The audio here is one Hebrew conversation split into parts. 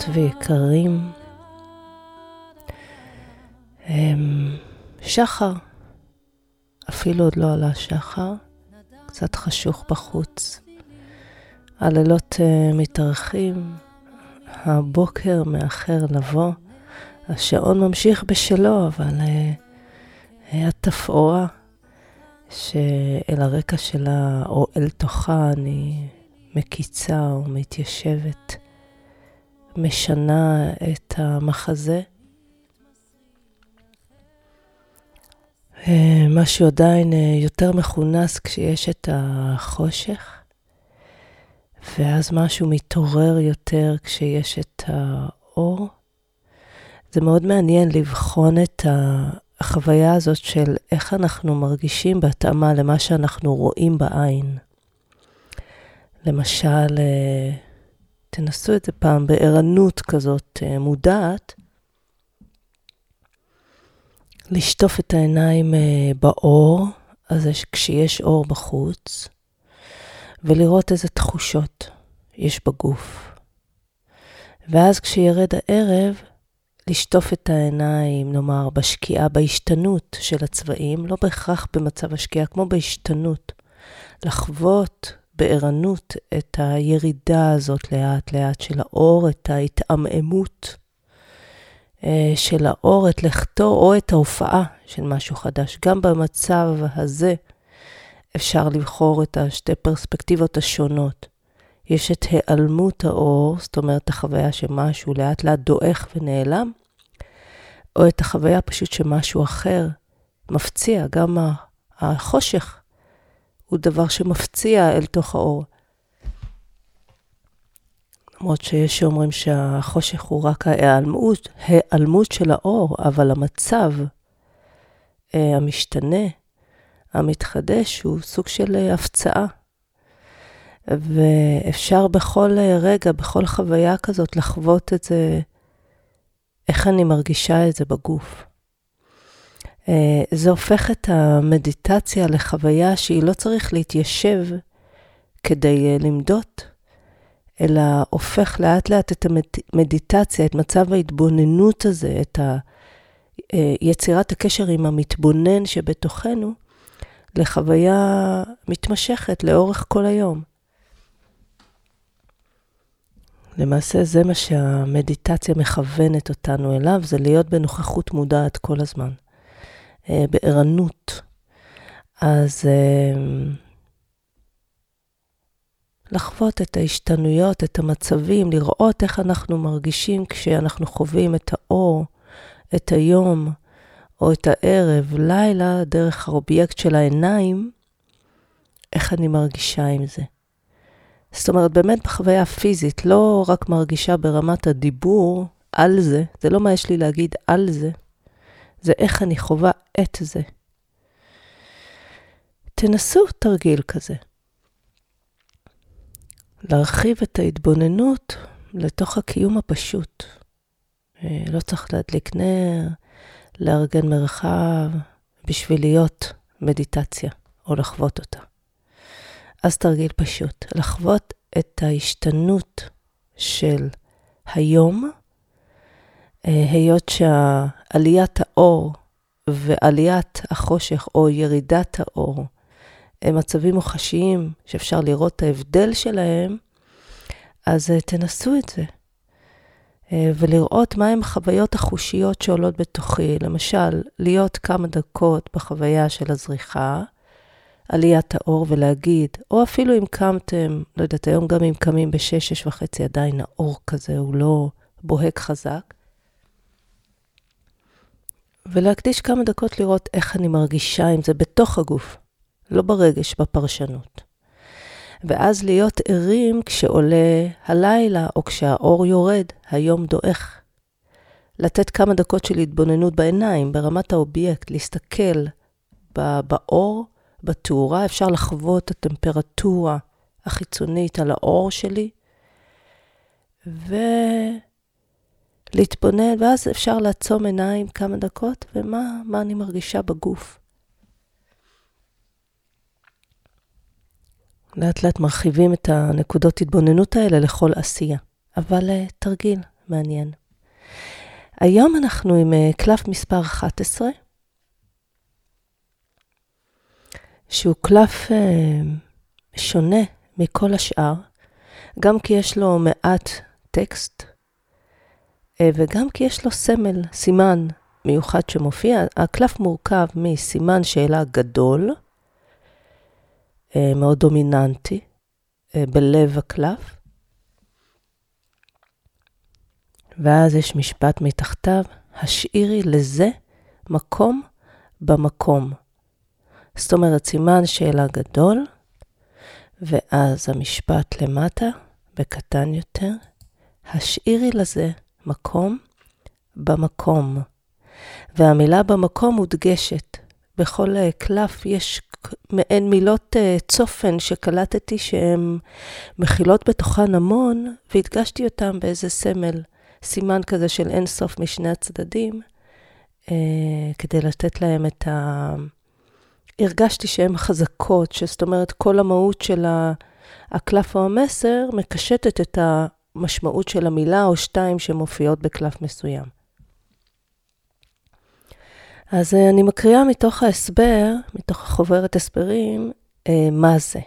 יקרות ויקרים. אמ, שחר, אפילו עוד לא עלה שחר, קצת חשוך בחוץ. הלילות uh, מתארחים, הבוקר מאחר לבוא, השעון ממשיך בשלו, אבל uh, התפאורה שאל הרקע שלה או אל תוכה אני מקיצה ומתיישבת, משנה את המחזה. אה, משהו עדיין אה, יותר מכונס כשיש את החושך, ואז משהו מתעורר יותר כשיש את האור. זה מאוד מעניין לבחון את החוויה הזאת של איך אנחנו מרגישים בהתאמה למה שאנחנו רואים בעין. למשל, אה, תנסו את זה פעם בערנות כזאת אה, מודעת, לשטוף את העיניים אה, באור, אז כשיש אור בחוץ, ולראות איזה תחושות יש בגוף. ואז כשירד הערב, לשטוף את העיניים, נאמר, בשקיעה, בהשתנות של הצבעים, לא בהכרח במצב השקיעה, כמו בהשתנות. לחוות בערנות את הירידה הזאת לאט-לאט של האור, את ההתעמעמות אה, של האור, את לכתו או את ההופעה של משהו חדש. גם במצב הזה אפשר לבחור את השתי פרספקטיבות השונות. יש את היעלמות האור, זאת אומרת החוויה שמשהו לאט לאט דועך ונעלם, או את החוויה פשוט שמשהו אחר מפציע, גם החושך הוא דבר שמפציע אל תוך האור. למרות שיש שאומרים שהחושך הוא רק ההיעלמות, ההיעלמות של האור, אבל המצב אה, המשתנה, המתחדש, הוא סוג של אה, הפצעה. ואפשר בכל אה, רגע, בכל חוויה כזאת, לחוות את זה, איך אני מרגישה את זה בגוף. אה, זה הופך את המדיטציה לחוויה שהיא לא צריך להתיישב כדי אה, למדוד, אלא הופך לאט לאט את המדיטציה, את מצב ההתבוננות הזה, את ה... אה, יצירת הקשר עם המתבונן שבתוכנו, לחוויה מתמשכת לאורך כל היום. למעשה זה מה שהמדיטציה מכוונת אותנו אליו, זה להיות בנוכחות מודעת כל הזמן. אה, בערנות. אז אה, לחוות את ההשתנויות, את המצבים, לראות איך אנחנו מרגישים כשאנחנו חווים את האור, את היום או את הערב, לילה, דרך האובייקט של העיניים, איך אני מרגישה עם זה. זאת אומרת, באמת בחוויה הפיזית, לא רק מרגישה ברמת הדיבור על זה, זה לא מה יש לי להגיד על זה, זה איך אני חווה את זה. תנסו תרגיל כזה. להרחיב את ההתבוננות לתוך הקיום הפשוט. אה, לא צריך להדליק נר, לארגן מרחב, בשביל להיות מדיטציה או לחוות אותה. אז תרגיל פשוט, לחוות את ההשתנות של היום אה, היות שעליית האור ועליית החושך או ירידת האור הם מצבים מוחשיים שאפשר לראות את ההבדל שלהם, אז אה, תנסו את זה. אה, ולראות מהם החוויות החושיות שעולות בתוכי. למשל, להיות כמה דקות בחוויה של הזריחה, עליית האור ולהגיד, או אפילו אם קמתם, לא יודעת, היום גם אם קמים בשש, שש וחצי, עדיין האור כזה הוא לא בוהק חזק. ולהקדיש כמה דקות לראות איך אני מרגישה עם זה בתוך הגוף, לא ברגש, בפרשנות. ואז להיות ערים כשעולה הלילה או כשהאור יורד, היום דועך. לתת כמה דקות של התבוננות בעיניים, ברמת האובייקט, להסתכל באור, בתאורה, אפשר לחוות את הטמפרטורה החיצונית על האור שלי, ו... להתבונן, ואז אפשר לעצום עיניים כמה דקות, ומה אני מרגישה בגוף. לאט לאט מרחיבים את הנקודות התבוננות האלה לכל עשייה. אבל uh, תרגיל מעניין. היום אנחנו עם uh, קלף מספר 11, שהוא קלף uh, שונה מכל השאר, גם כי יש לו מעט טקסט, וגם כי יש לו סמל, סימן מיוחד שמופיע. הקלף מורכב מסימן שאלה גדול, uh, מאוד דומיננטי, uh, בלב הקלף, ואז יש משפט מתחתיו, השאירי לזה מקום במקום. זאת אומרת, סימן שאלה גדול, ואז המשפט למטה, בקטן יותר, השאירי לזה מקום במקום. והמילה במקום מודגשת. בכל אה, קלף יש מעין מילות אה, צופן שקלטתי שהן מכילות בתוכן המון, והדגשתי אותן באיזה סמל. סימן כזה של אין סוף משני הצדדים, אה, כדי לתת להם את ה... הרגשתי שהן חזקות, שזאת אומרת, כל המהות של הקלף או המסר מקשטת את המשמעות של המילה או שתיים שמופיעות בקלף מסוים. אז אה, אני מקריאה מתוך ההסבר, מתוך החוברת הסברים, אה, מה זה.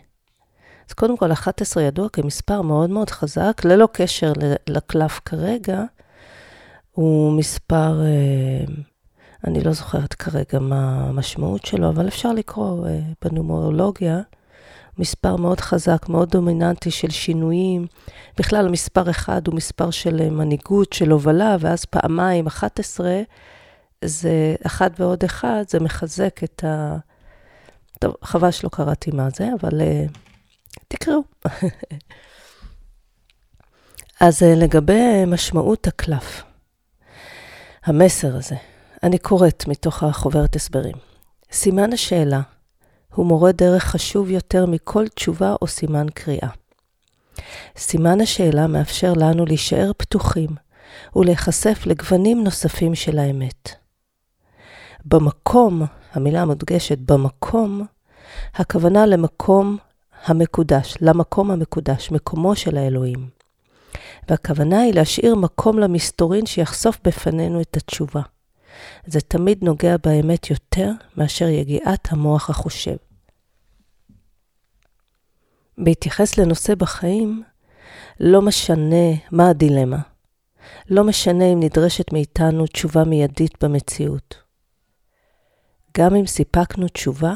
אז קודם כל, 11 ידוע כמספר מאוד מאוד חזק, ללא קשר לקלף כרגע. הוא מספר, אה, אני לא זוכרת כרגע מה המשמעות שלו, אבל אפשר לקרוא בנומרולוגיה. מספר מאוד חזק, מאוד דומיננטי של שינויים. בכלל, מספר אחד הוא מספר של אה, מנהיגות, של הובלה, ואז פעמיים, 11, זה אחד ועוד אחד, זה מחזק את ה... טוב, חבל שלא קראתי מה זה, אבל תקראו. אז אה, לגבי משמעות הקלף, המסר הזה, אני קוראת מתוך החוברת הסברים. סימן השאלה הוא מורה דרך חשוב יותר מכל תשובה או סימן קריאה. סימן השאלה מאפשר לנו להישאר פתוחים ולהיחשף לגוונים נוספים של האמת. במקום, המילה המודגשת במקום, הכוונה למקום המקודש, למקום המקודש, מקומו של האלוהים. והכוונה היא להשאיר מקום למסתורין שיחשוף בפנינו את התשובה. זה תמיד נוגע באמת יותר מאשר יגיעת המוח החושב. בהתייחס לנושא בחיים, לא משנה מה הדילמה. לא משנה אם נדרשת מאיתנו תשובה מיידית במציאות. גם אם סיפקנו תשובה,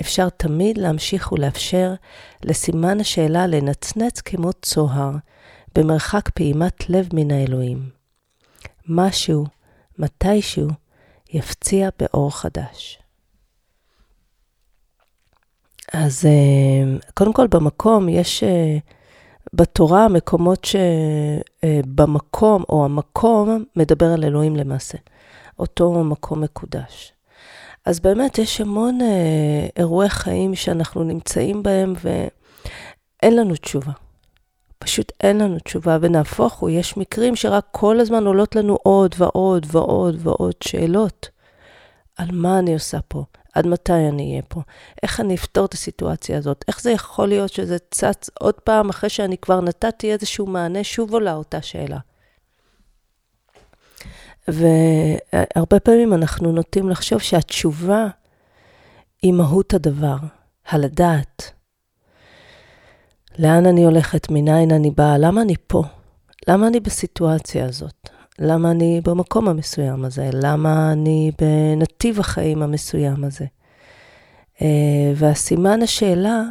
אפשר תמיד להמשיך ולאפשר לסימן השאלה לנצנץ כמו צוהר, במרחק פעימת לב מן האלוהים. משהו, מתישהו, יפציע באור חדש. אז אה, קודם כל במקום יש אה, בתורה מקומות שבמקום, אה, או המקום מדבר על אלוהים למעשה. אותו מקום מקודש. אז באמת יש המון אירועי חיים שאנחנו נמצאים בהם ואין לנו תשובה. פשוט אין לנו תשובה, ונהפוך הוא, יש מקרים שרק כל הזמן עולות לנו עוד ועוד ועוד ועוד שאלות. על מה אני עושה פה? עד מתי אני אהיה פה? איך אני אפתור את הסיטואציה הזאת? איך זה יכול להיות שזה צץ עוד פעם אחרי שאני כבר נתתי איזשהו מענה, שוב עולה אותה שאלה. והרבה פעמים אנחנו נוטים לחשוב שהתשובה היא מהות הדבר, הלדעת. לאן אני הולכת, מניין אני באה, למה אני פה? למה אני בסיטואציה הזאת? למה אני במקום המסוים הזה? למה אני בנתיב החיים המסוים הזה? אה, והסימן השאלה,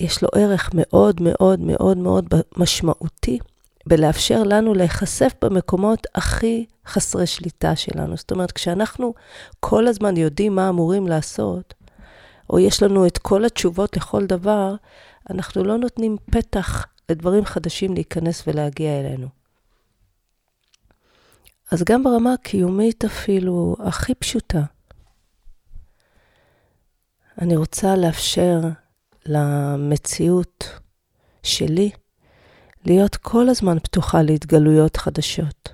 יש לו ערך מאוד מאוד מאוד מאוד משמעותי בלאפשר לנו להיחשף במקומות הכי חסרי שליטה שלנו. זאת אומרת, כשאנחנו כל הזמן יודעים מה אמורים לעשות, או יש לנו את כל התשובות לכל דבר, אנחנו לא נותנים פתח לדברים חדשים להיכנס ולהגיע אלינו. אז גם ברמה הקיומית אפילו, הכי פשוטה, אני רוצה לאפשר למציאות שלי להיות כל הזמן פתוחה להתגלויות חדשות.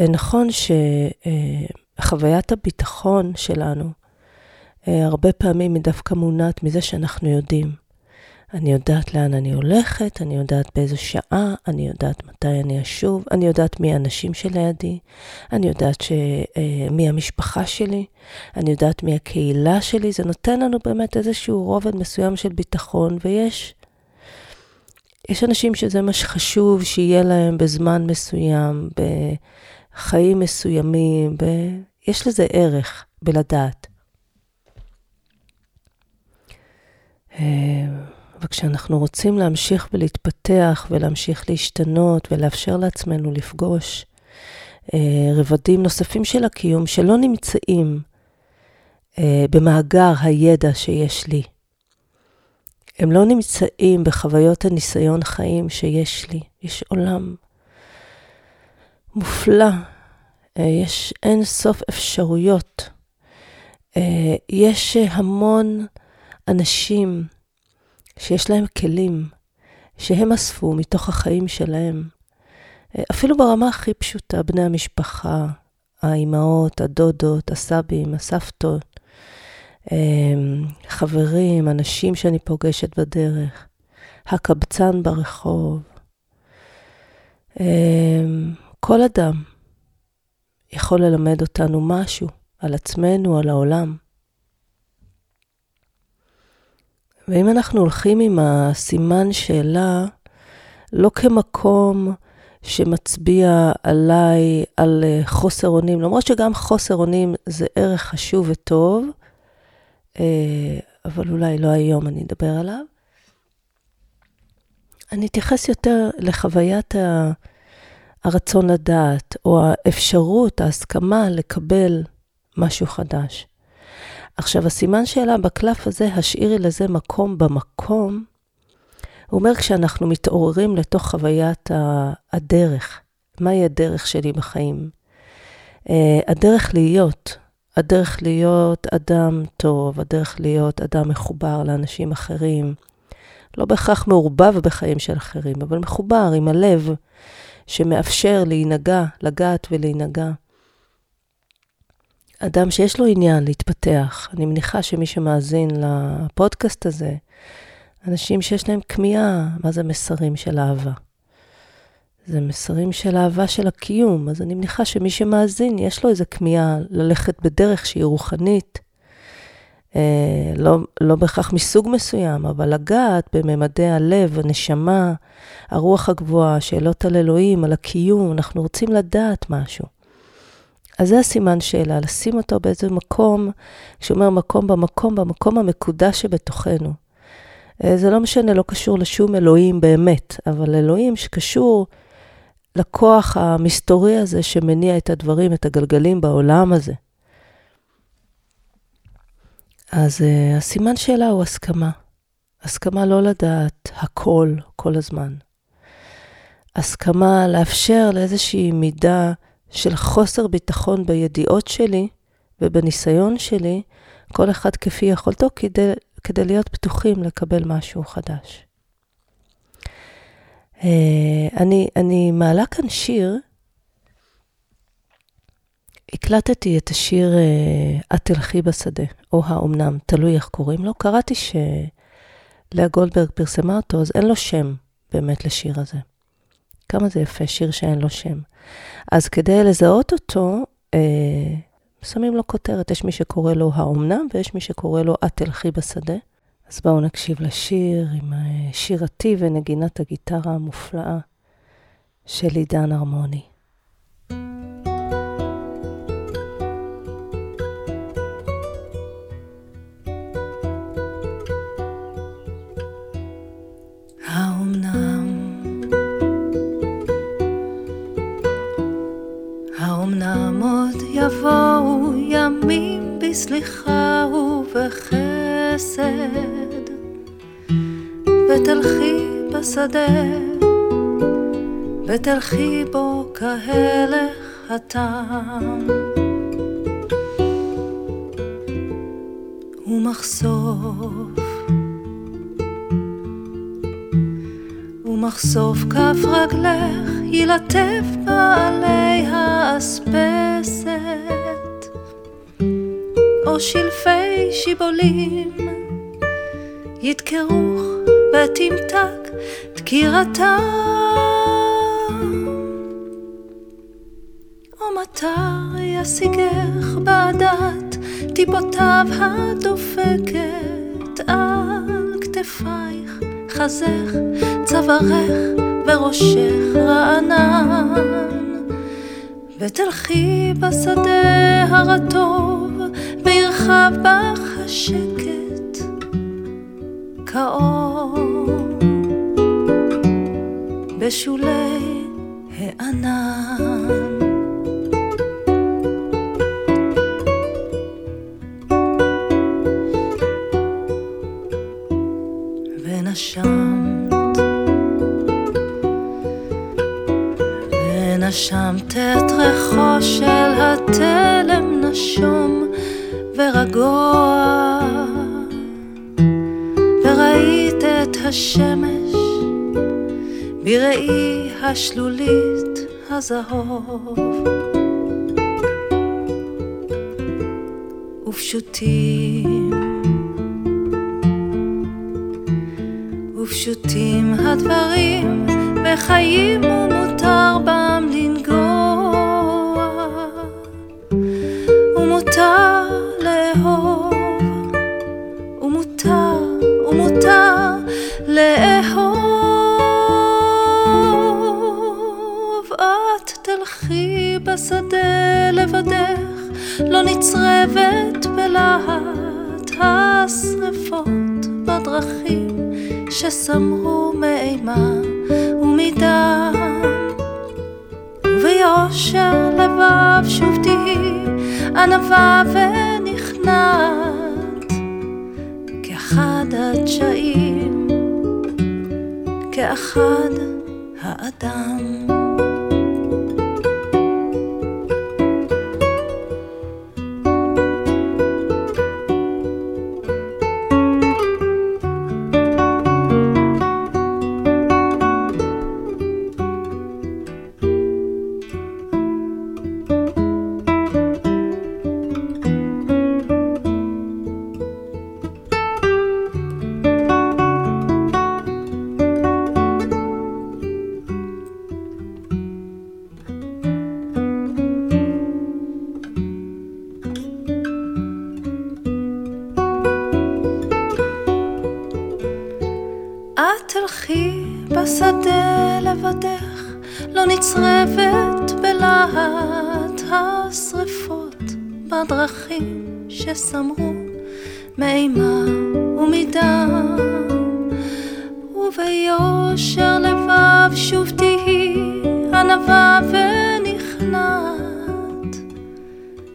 אה, נכון שחוויית הביטחון שלנו, אה, הרבה פעמים היא דווקא מונעת מזה שאנחנו יודעים. אני יודעת לאן אני הולכת, אני יודעת באיזו שעה, אני יודעת מתי אני אשוב, אני יודעת מי האנשים שלידי, אני יודעת ש, אה, מי המשפחה שלי, אני יודעת מי הקהילה שלי. זה נותן לנו באמת איזשהו רובד מסוים של ביטחון, ויש יש אנשים שזה מה שחשוב שיהיה להם בזמן מסוים, בחיים מסוימים, ב... יש לזה ערך בלדעת. אה, וכשאנחנו רוצים להמשיך ולהתפתח ולהמשיך להשתנות ולאפשר לעצמנו לפגוש אה, רבדים נוספים של הקיום שלא נמצאים אה, במאגר הידע שיש לי. הם לא נמצאים בחוויות הניסיון חיים שיש לי. יש עולם מופלא, אה, יש אין סוף אפשרויות. אה, יש המון אנשים שיש להם כלים שהם אספו מתוך החיים שלהם. אה, אפילו ברמה הכי פשוטה, בני המשפחה, האימהות, הדודות, הסבים, הסבתות, אמ, חברים, אנשים שאני פוגשת בדרך, הקבצן ברחוב. אמ, כל אדם יכול ללמד אותנו משהו על עצמנו, על העולם. ואם אנחנו הולכים עם הסימן שאלה, לא כמקום שמצביע עליי על אה, חוסר אונים, למרות שגם חוסר אונים זה ערך חשוב וטוב, אה, אבל אולי לא היום אני אדבר עליו. אני אתייחס יותר לחוויית הרצון לדעת, או האפשרות, ההסכמה לקבל משהו חדש. עכשיו, הסימן שאלה בקלף הזה, השאירי לזה מקום במקום, הוא אומר כשאנחנו מתעוררים לתוך חוויית הדרך, מהי הדרך שלי בחיים? Uh, הדרך להיות, הדרך להיות אדם טוב, הדרך להיות אדם מחובר לאנשים אחרים, לא בהכרח מעורבב בחיים של אחרים, אבל מחובר עם הלב שמאפשר להינגע, לגעת ולהינגע. אדם שיש לו עניין להתפתח, אני מניחה שמי שמאזין לפודקאסט הזה, אנשים שיש להם כמיהה, מה זה מסרים של אהבה? זה מסרים של אהבה של הקיום, אז אני מניחה שמי שמאזין, יש לו איזו כמיהה ללכת בדרך שהיא רוחנית, אה, לא, לא בהכרח מסוג מסוים, אבל לגעת בממדי הלב, הנשמה, הרוח הגבוהה, שאלות על אלוהים, על הקיום, אנחנו רוצים לדעת משהו. אז זה הסימן שאלה, לשים אותו באיזה מקום, כשאומר מקום במקום, במקום המקודש שבתוכנו. אה, זה לא משנה, לא קשור לשום אלוהים באמת, אבל אלוהים שקשור לכוח המסתורי הזה שמניע את הדברים, את הגלגלים בעולם הזה. אז uh, הסימן שאלה הוא הסכמה. הסכמה לא לדעת הכל, כל הזמן. הסכמה לאפשר לאיזושהי מידה של חוסר ביטחון בידיעות שלי ובניסיון שלי, כל אחד כפי יכולתו, כדי, כדי להיות פתוחים לקבל משהו חדש. Uh, אני, אני מעלה כאן שיר, הקלטתי את השיר uh, "את תלכי בשדה", או האומנם, תלוי איך קוראים לו. קראתי שלאה גולדברג פרסמה אותו, אז אין לו שם באמת לשיר הזה. כמה זה יפה, שיר שאין לו שם. אז כדי לזהות אותו, uh, שמים לו כותרת, יש מי שקורא לו האומנם ויש מי שקורא לו "את תלכי בשדה". אז בואו נקשיב לשיר עם שירתי ונגינת הגיטרה המופלאה של עידן הרמוני. האומנם עוד יבואו ימים בסליחה ובחסד ותלכי בשדה, ותלכי בו כהלך הטעם. ומחשוף, ומחשוף כף רגלך ילטף בעלי האספסת, או שלפי שיבולים ידקרוך ותמתק דקירתם. או מטר ישיגך בעדת טיפותיו הדופקת על כתפייך, חזך, צווארך וראשך רענן. ותלכי בשדה הרטוב, וירחב בך השקט כאור בשולי הענן. ונשמת את ריחו של התלם נשום ורגוע, וראית את השמש בראי השלולית הזהוב. ופשוטים ופשוטים הדברים, בחיים ומותר בם נצרבת בלהט השרפות בדרכים. שסמרו מאימה ומדם וביושר לבב שוב תהי ענווה ונכנעת כאחד הדשאים כאחד האדם לא נצרבת בלהט השרפות בדרכים שסמרו מאימה ומדם, וביושר לבב שוב תהי ענווה ונכנעת,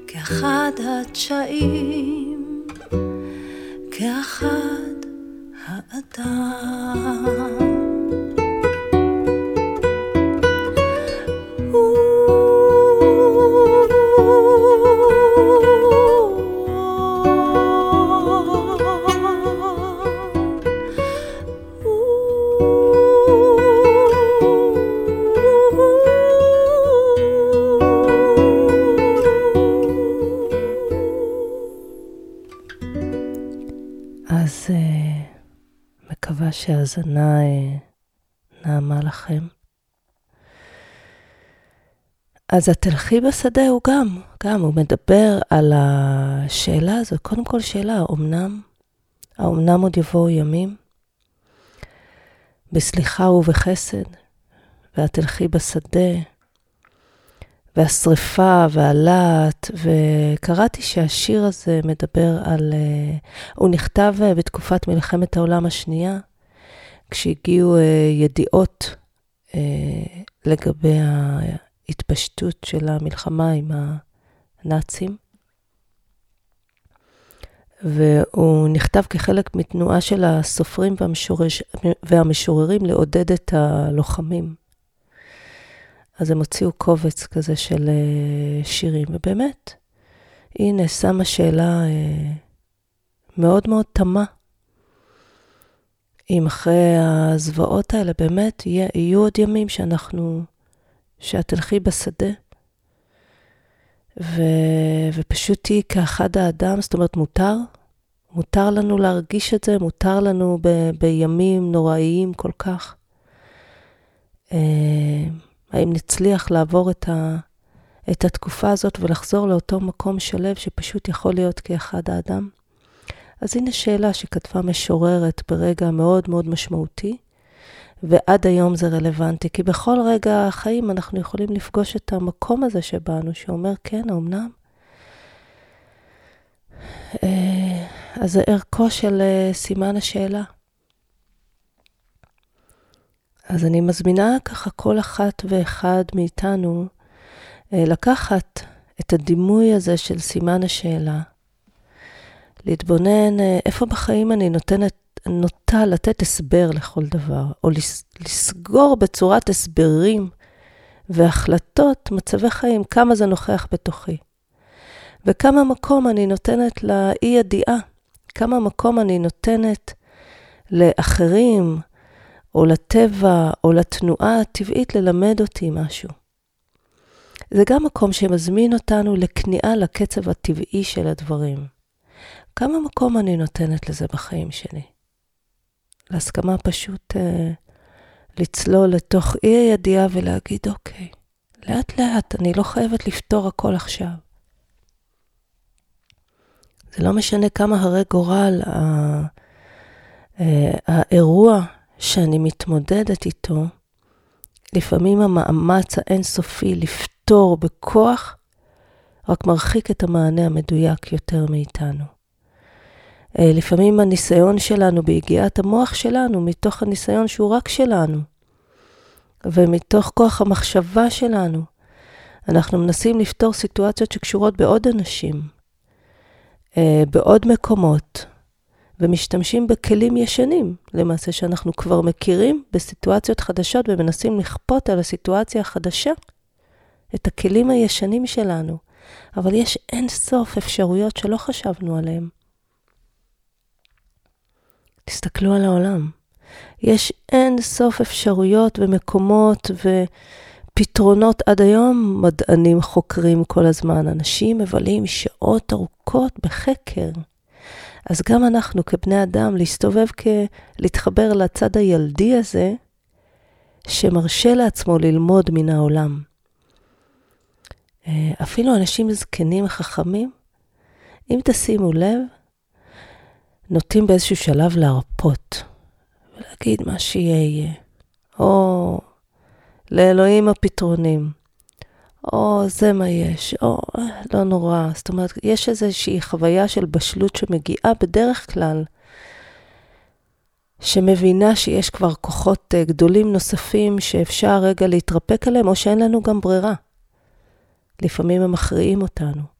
כאחד הדשאים, כאחד האדם. שהאזנה אה, נעמה לכם. אז התלכי בשדה הוא גם, גם, הוא מדבר על השאלה הזאת. קודם כל שאלה, האומנם? האומנם עוד יבואו ימים? בסליחה ובחסד, והתלכי בשדה, והשריפה והלהט, וקראתי שהשיר הזה מדבר על... אה, הוא נכתב אה, בתקופת מלחמת העולם השנייה, כשהגיעו uh, ידיעות uh, לגבי ההתפשטות של המלחמה עם הנאצים, והוא נכתב כחלק מתנועה של הסופרים והמשורש, והמשוררים לעודד את הלוחמים. אז הם הוציאו קובץ כזה של uh, שירים, ובאמת, הנה, שמה שאלה uh, מאוד מאוד תמה. אם אחרי הזוועות האלה באמת יהיה, יהיו עוד ימים שאנחנו, שאת תלכי בשדה, ו, ופשוט תהיי כאחד האדם, זאת אומרת מותר, מותר לנו להרגיש את זה, מותר לנו ב- בימים נוראיים כל כך. אה, האם נצליח לעבור את, ה- את התקופה הזאת ולחזור לאותו מקום שלב שפשוט יכול להיות כאחד האדם? אז הנה שאלה שכתבה משוררת ברגע מאוד מאוד משמעותי, ועד היום זה רלוונטי, כי בכל רגע החיים אנחנו יכולים לפגוש את המקום הזה שבאנו, שאומר, כן, אמנם. אה, אז זה ערכו של אה, סימן השאלה. אז אני מזמינה ככה כל אחת ואחד מאיתנו אה, לקחת את הדימוי הזה של סימן השאלה, להתבונן איפה בחיים אני נותנת נוטה לתת הסבר לכל דבר, או לסגור בצורת הסברים והחלטות מצבי חיים, כמה זה נוכח בתוכי. וכמה מקום אני נותנת לאי ידיעה, כמה מקום אני נותנת לאחרים, או לטבע, או לתנועה הטבעית ללמד אותי משהו. זה גם מקום שמזמין אותנו לכניעה לקצב הטבעי של הדברים. כמה מקום אני נותנת לזה בחיים שלי? להסכמה פשוט אה, לצלול לתוך אי הידיעה ולהגיד, אוקיי, לאט לאט, אני לא חייבת לפתור הכל עכשיו. זה לא משנה כמה הרי גורל ה... אה, האירוע שאני מתמודדת איתו, לפעמים המאמץ האינסופי לפתור בכוח, רק מרחיק את המענה המדויק יותר מאיתנו. אה, לפעמים הניסיון שלנו ביגיעת המוח שלנו, מתוך הניסיון שהוא רק שלנו, ומתוך כוח המחשבה שלנו, אנחנו מנסים לפתור סיטואציות שקשורות בעוד אנשים, אה, בעוד מקומות, ומשתמשים בכלים ישנים, למעשה שאנחנו כבר מכירים בסיטואציות חדשות ומנסים לכפות על הסיטואציה החדשה את הכלים הישנים שלנו. אבל יש אין סוף אפשרויות שלא חשבנו עליהן. תסתכלו על העולם. יש אין סוף אפשרויות ומקומות ופתרונות עד היום. מדענים חוקרים כל הזמן, אנשים מבלים שעות ארוכות בחקר. אז גם אנחנו כבני אדם, להסתובב, כ... להתחבר לצד הילדי הזה, שמרשה לעצמו ללמוד מן העולם. אה, אפילו אנשים זקנים חכמים, אם תשימו לב, נוטים באיזשהו שלב להרפות, ולהגיד מה שיהיה יהיה. או לאלוהים הפתרונים, או זה מה יש, או לא נורא. זאת אומרת, יש איזושהי חוויה של בשלות שמגיעה בדרך כלל, שמבינה שיש כבר כוחות אה, גדולים נוספים שאפשר רגע להתרפק עליהם, או שאין לנו גם ברירה. לפעמים הם מכריעים אותנו.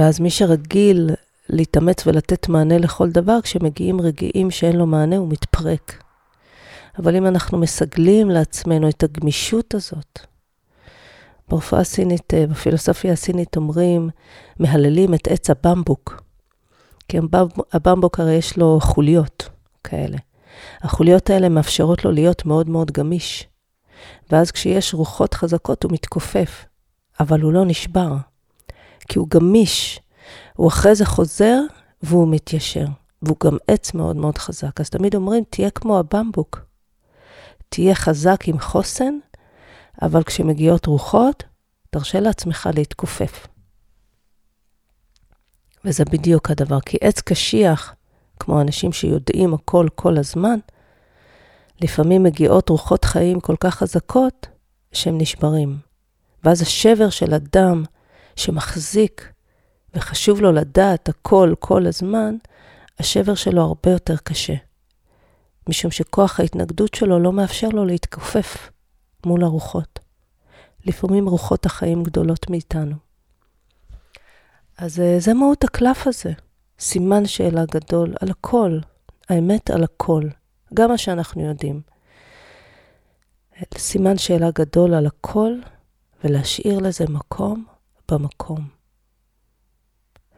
ואז מי שרגיל להתאמץ ולתת מענה לכל דבר, כשמגיעים רגעים שאין לו מענה, הוא מתפרק. אבל אם אנחנו מסגלים לעצמנו את הגמישות הזאת, ברפואה הסינית, אה, בפילוסופיה הסינית אומרים, מהללים את עץ הבמבוק. כי הבמבוק הרי יש לו חוליות כאלה. החוליות האלה מאפשרות לו להיות מאוד מאוד גמיש. ואז כשיש רוחות חזקות הוא מתכופף, אבל הוא לא נשבר. כי הוא גמיש, הוא אחרי זה חוזר והוא מתיישר. והוא גם עץ מאוד מאוד חזק. אז תמיד אומרים, תהיה כמו הבמבוק. תהיה חזק עם חוסן, אבל כשמגיעות רוחות, תרשה לעצמך להתכופף. וזה בדיוק הדבר, כי עץ קשיח, כמו אנשים שיודעים הכל כל הזמן, לפעמים מגיעות רוחות חיים כל כך חזקות, שהם נשברים. ואז השבר של אדם שמחזיק וחשוב לו לדעת הכל כל הזמן, השבר שלו הרבה יותר קשה. משום שכוח ההתנגדות שלו לא מאפשר לו להתכופף מול הרוחות. לפעמים רוחות החיים גדולות מאיתנו. אז אה, זה מהות הקלף הזה, סימן שאלה גדול על הכל, האמת על הכל, גם מה שאנחנו יודעים. סימן שאלה גדול על הכל, ולהשאיר לזה מקום במקום.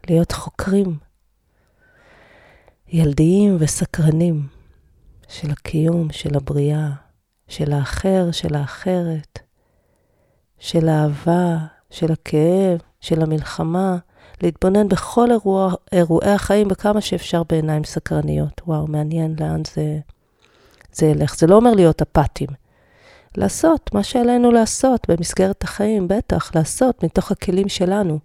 להיות חוקרים ילדיים וסקרנים של הקיום, של הבריאה, של האחר, של האחרת, של האהבה, של הכאב, של המלחמה, להתבונן בכל אירוע, אירועי החיים בכמה שאפשר בעיניים סקרניות. וואו, מעניין לאן זה, זה ילך. זה לא אומר להיות אפאתיים. לעשות מה שעלינו לעשות במסגרת החיים, בטח, לעשות מתוך הכלים שלנו.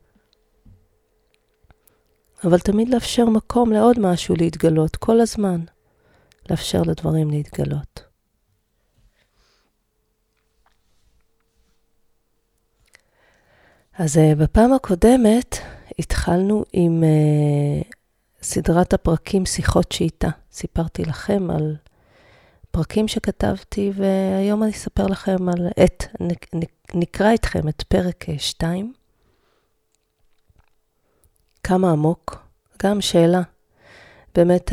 אבל תמיד לאפשר מקום לעוד משהו להתגלות, כל הזמן. לאפשר לדברים להתגלות. אז uh, בפעם הקודמת התחלנו עם uh, סדרת הפרקים שיחות שאיתה. סיפרתי לכם על פרקים שכתבתי, והיום אני אספר לכם על, את, נקרא איתכם את פרק 2. כמה עמוק? גם שאלה. באמת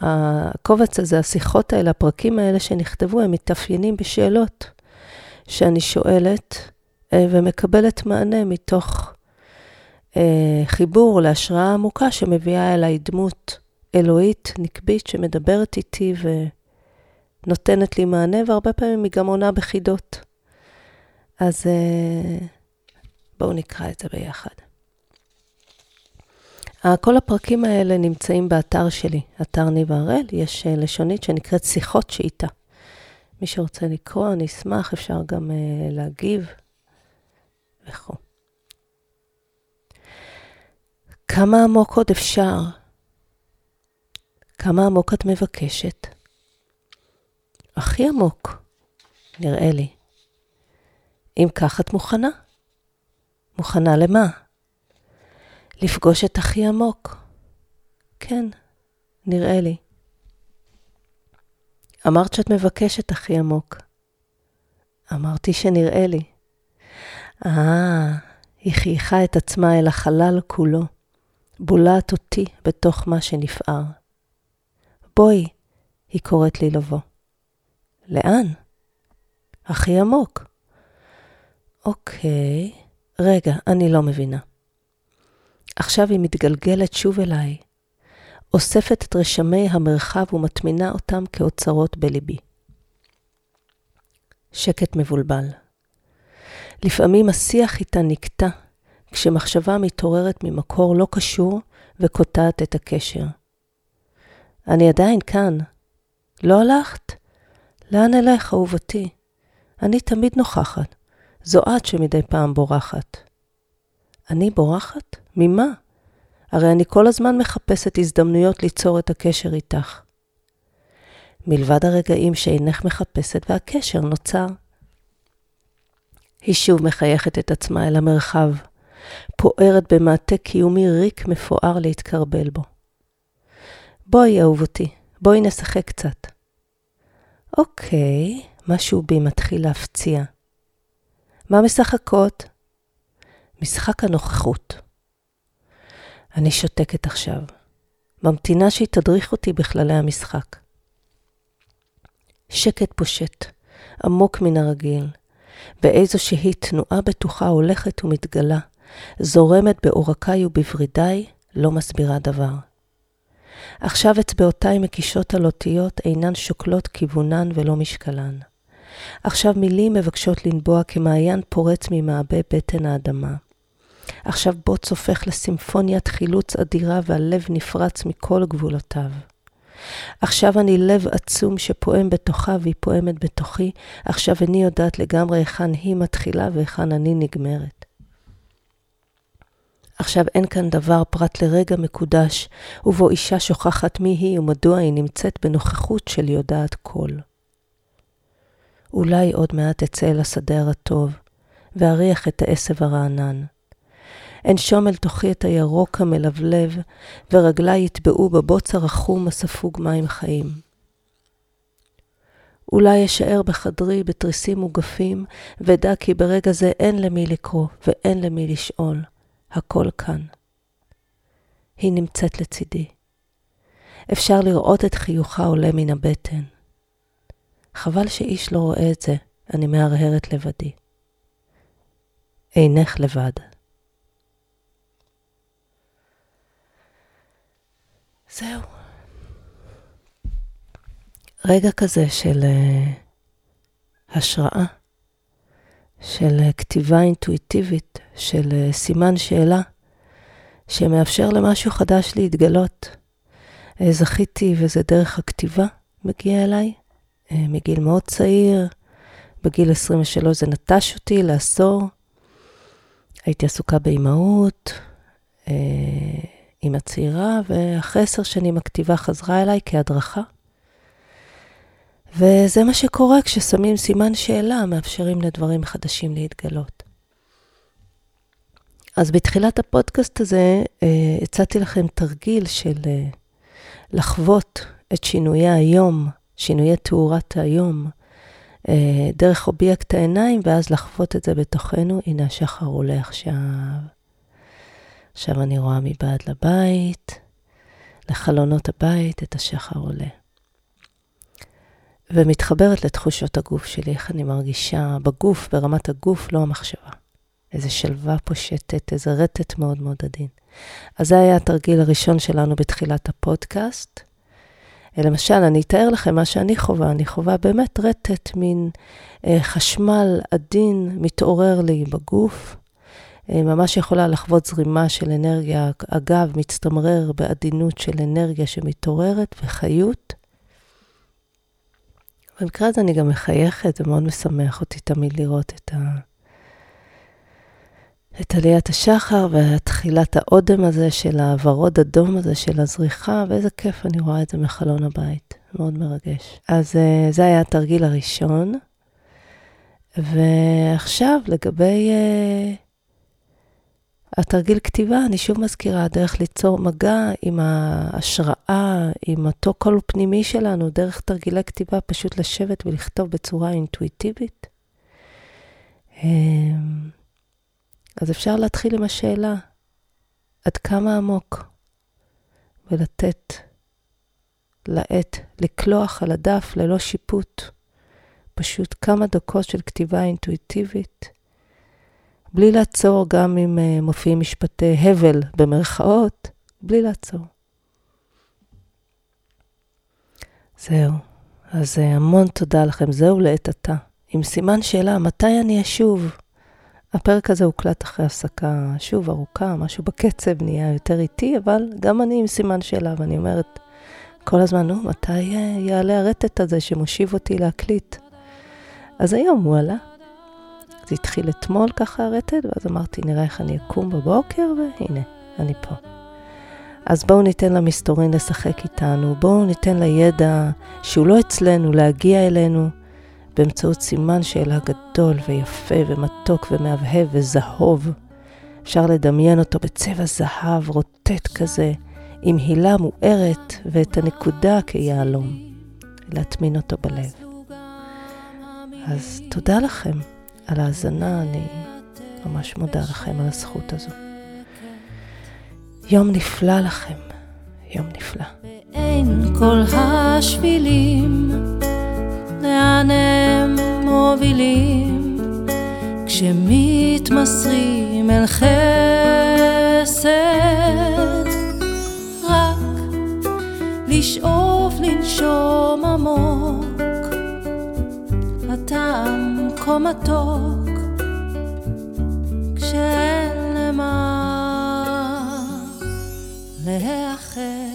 הקובץ הזה, השיחות האלה, הפרקים האלה שנכתבו, הם מתאפיינים בשאלות שאני שואלת אה, ומקבלת מענה מתוך אה, חיבור להשראה עמוקה שמביאה אליי דמות אלוהית, נקבית, שמדברת איתי ונותנת לי מענה, והרבה פעמים היא גם עונה בחידות. אז אה, בואו נקרא את זה ביחד. כל הפרקים האלה נמצאים באתר שלי, אתר ניב הראל, יש לשונית שנקראת שיחות שאיתה. מי שרוצה לקרוא, אני אשמח, אפשר גם uh, להגיב וכו'. כמה עמוק עוד אפשר? כמה עמוק את מבקשת? הכי עמוק, נראה לי. אם כך את מוכנה? מוכנה למה? לפגוש את הכי עמוק. כן, נראה לי. אמרת שאת מבקשת הכי עמוק. אמרתי שנראה לי. אה, היא חייכה את עצמה אל החלל כולו, בולעת אותי בתוך מה שנפער. בואי, היא קוראת לי לבוא. לאן? הכי עמוק. אוקיי, רגע, אני לא מבינה. עכשיו היא מתגלגלת שוב אליי, אוספת את רשמי המרחב ומטמינה אותם כאוצרות בליבי. שקט מבולבל. לפעמים השיח איתה נקטע, כשמחשבה מתעוררת ממקור לא קשור וקוטעת את הקשר. אני עדיין כאן. לא הלכת? לאן אלך, אהובתי? אני תמיד נוכחת. זו את שמדי פעם בורחת. אני בורחת? ממה? הרי אני כל הזמן מחפשת הזדמנויות ליצור את הקשר איתך. מלבד הרגעים שאינך מחפשת והקשר נוצר. היא שוב מחייכת את עצמה אל המרחב, פוערת במעטה קיומי ריק מפואר להתקרבל בו. בואי, אהובתי, בואי נשחק קצת. אוקיי, משהו בי מתחיל להפציע. מה משחקות? משחק הנוכחות. אני שותקת עכשיו, ממתינה שהיא תדריך אותי בכללי המשחק. שקט פושט, עמוק מן הרגיל, באיזושהי תנועה בטוחה הולכת ומתגלה, זורמת בעורקיי ובוורידיי, לא מסבירה דבר. עכשיו אצבעותיי מקישות על אותיות אינן שוקלות כיוונן ולא משקלן. עכשיו מילים מבקשות לנבוע כמעיין פורץ ממעבה בטן האדמה. עכשיו בוץ הופך לסימפוניית חילוץ אדירה והלב נפרץ מכל גבולותיו. עכשיו אני לב עצום שפועם בתוכה והיא פועמת בתוכי, עכשיו איני יודעת לגמרי היכן היא מתחילה והיכן אני נגמרת. עכשיו אין כאן דבר פרט לרגע מקודש, ובו אישה שוכחת מי היא ומדוע היא נמצאת בנוכחות של יודעת כל. אולי עוד מעט אצא אל השדה הרטוב, ואריח את העשב הרענן. אנשום אל תוכי את הירוק המלבלב, ורגליי יטבעו בבוץ הרחום הספוג מים חיים. אולי אשאר בחדרי בתריסים מוגפים, ודע כי ברגע זה אין למי לקרוא ואין למי לשאול. הכל כאן. היא נמצאת לצידי. אפשר לראות את חיוכה עולה מן הבטן. חבל שאיש לא רואה את זה, אני מהרהרת לבדי. אינך לבד. זהו. רגע כזה של uh, השראה, של uh, כתיבה אינטואיטיבית, של uh, סימן שאלה, שמאפשר למשהו חדש להתגלות. אה, זכיתי, וזה דרך הכתיבה מגיע אליי, אה, מגיל מאוד צעיר, בגיל 23 זה נטש אותי לעשור. הייתי עסוקה באימהות, אה, עם הצעירה, ואחרי עשר שנים הכתיבה חזרה אליי כהדרכה. וזה מה שקורה כששמים סימן שאלה, מאפשרים לדברים חדשים להתגלות. אז בתחילת הפודקאסט הזה אה, הצעתי לכם תרגיל של אה, לחוות את שינויי היום, שינויי תאורת היום, אה, דרך אובייקט העיניים, ואז לחוות את זה בתוכנו. הנה השחר עולה עכשיו. עכשיו אני רואה מבעד לבית, לחלונות הבית, את השחר עולה. ומתחברת לתחושות הגוף שלי, איך אני מרגישה בגוף, ברמת הגוף, לא המחשבה. איזה שלווה פושטת, איזה רטט מאוד מאוד עדין. אז זה היה התרגיל הראשון שלנו בתחילת הפודקאסט. למשל, אני אתאר לכם מה שאני חווה. אני חווה באמת רטט, מין אה, חשמל עדין מתעורר לי בגוף. אה, ממש יכולה לחוות זרימה של אנרגיה, אגב, מצטמרר בעדינות של אנרגיה שמתעוררת וחיות. במקרה הזה אני גם מחייכת, זה מאוד משמח אותי תמיד לראות את, ה... את עליית השחר ותחילת האודם הזה של הוורוד אדום הזה של הזריחה, ואיזה כיף אני רואה את זה מחלון הבית, מאוד מרגש. אז אה, זה היה התרגיל הראשון. ועכשיו לגבי uh, התרגיל כתיבה, אני שוב מזכירה, הדרך ליצור מגע עם ההשראה, עם אותו קול פנימי שלנו, דרך תרגילי כתיבה, פשוט לשבת ולכתוב בצורה אינטואיטיבית. אמ, אז אפשר להתחיל עם השאלה, עד כמה עמוק? ולתת לעט לקלוח על הדף ללא שיפוט. פשוט כמה דקות של כתיבה אינטואיטיבית. בלי לעצור, גם אם uh, מופיעים משפטי הבל במרכאות, בלי לעצור. זהו. אז uh, המון תודה לכם. זהו לעת עתה. עם סימן שאלה, מתי אני אשוב? הפרק הזה הוקלט אחרי הפסקה שוב ארוכה, משהו בקצב נהיה יותר איטי, אבל גם אני עם סימן שאלה, ואני אומרת כל הזמן, נו, מתי uh, יעלה הרטט הזה שמושיב אותי להקליט? אז היום הוא עלה. זה התחיל אתמול ככה הרטט, ואז אמרתי, נראה איך אני אקום בבוקר, והנה, אני פה. אז בואו ניתן למסתורין לשחק איתנו, בואו ניתן לידע שהוא לא אצלנו להגיע אלינו באמצעות סימן שאלה גדול ויפה ומתוק ומהבהב וזהוב. אפשר לדמיין אותו בצבע זהב רוטט כזה, עם הילה מוארת ואת הנקודה כיהלום, להטמין אותו בלב. אז תודה לכם. על ההאזנה, אני ממש מודה לכם על הזכות הזו. יום נפלא לכם, יום נפלא. ואין כל השבילים, לאן הם מובילים, כשמתמסרים אל חסד, רק לשאוף לנשום עמוק. הטעם כה מתוק כשאין למה להיאחז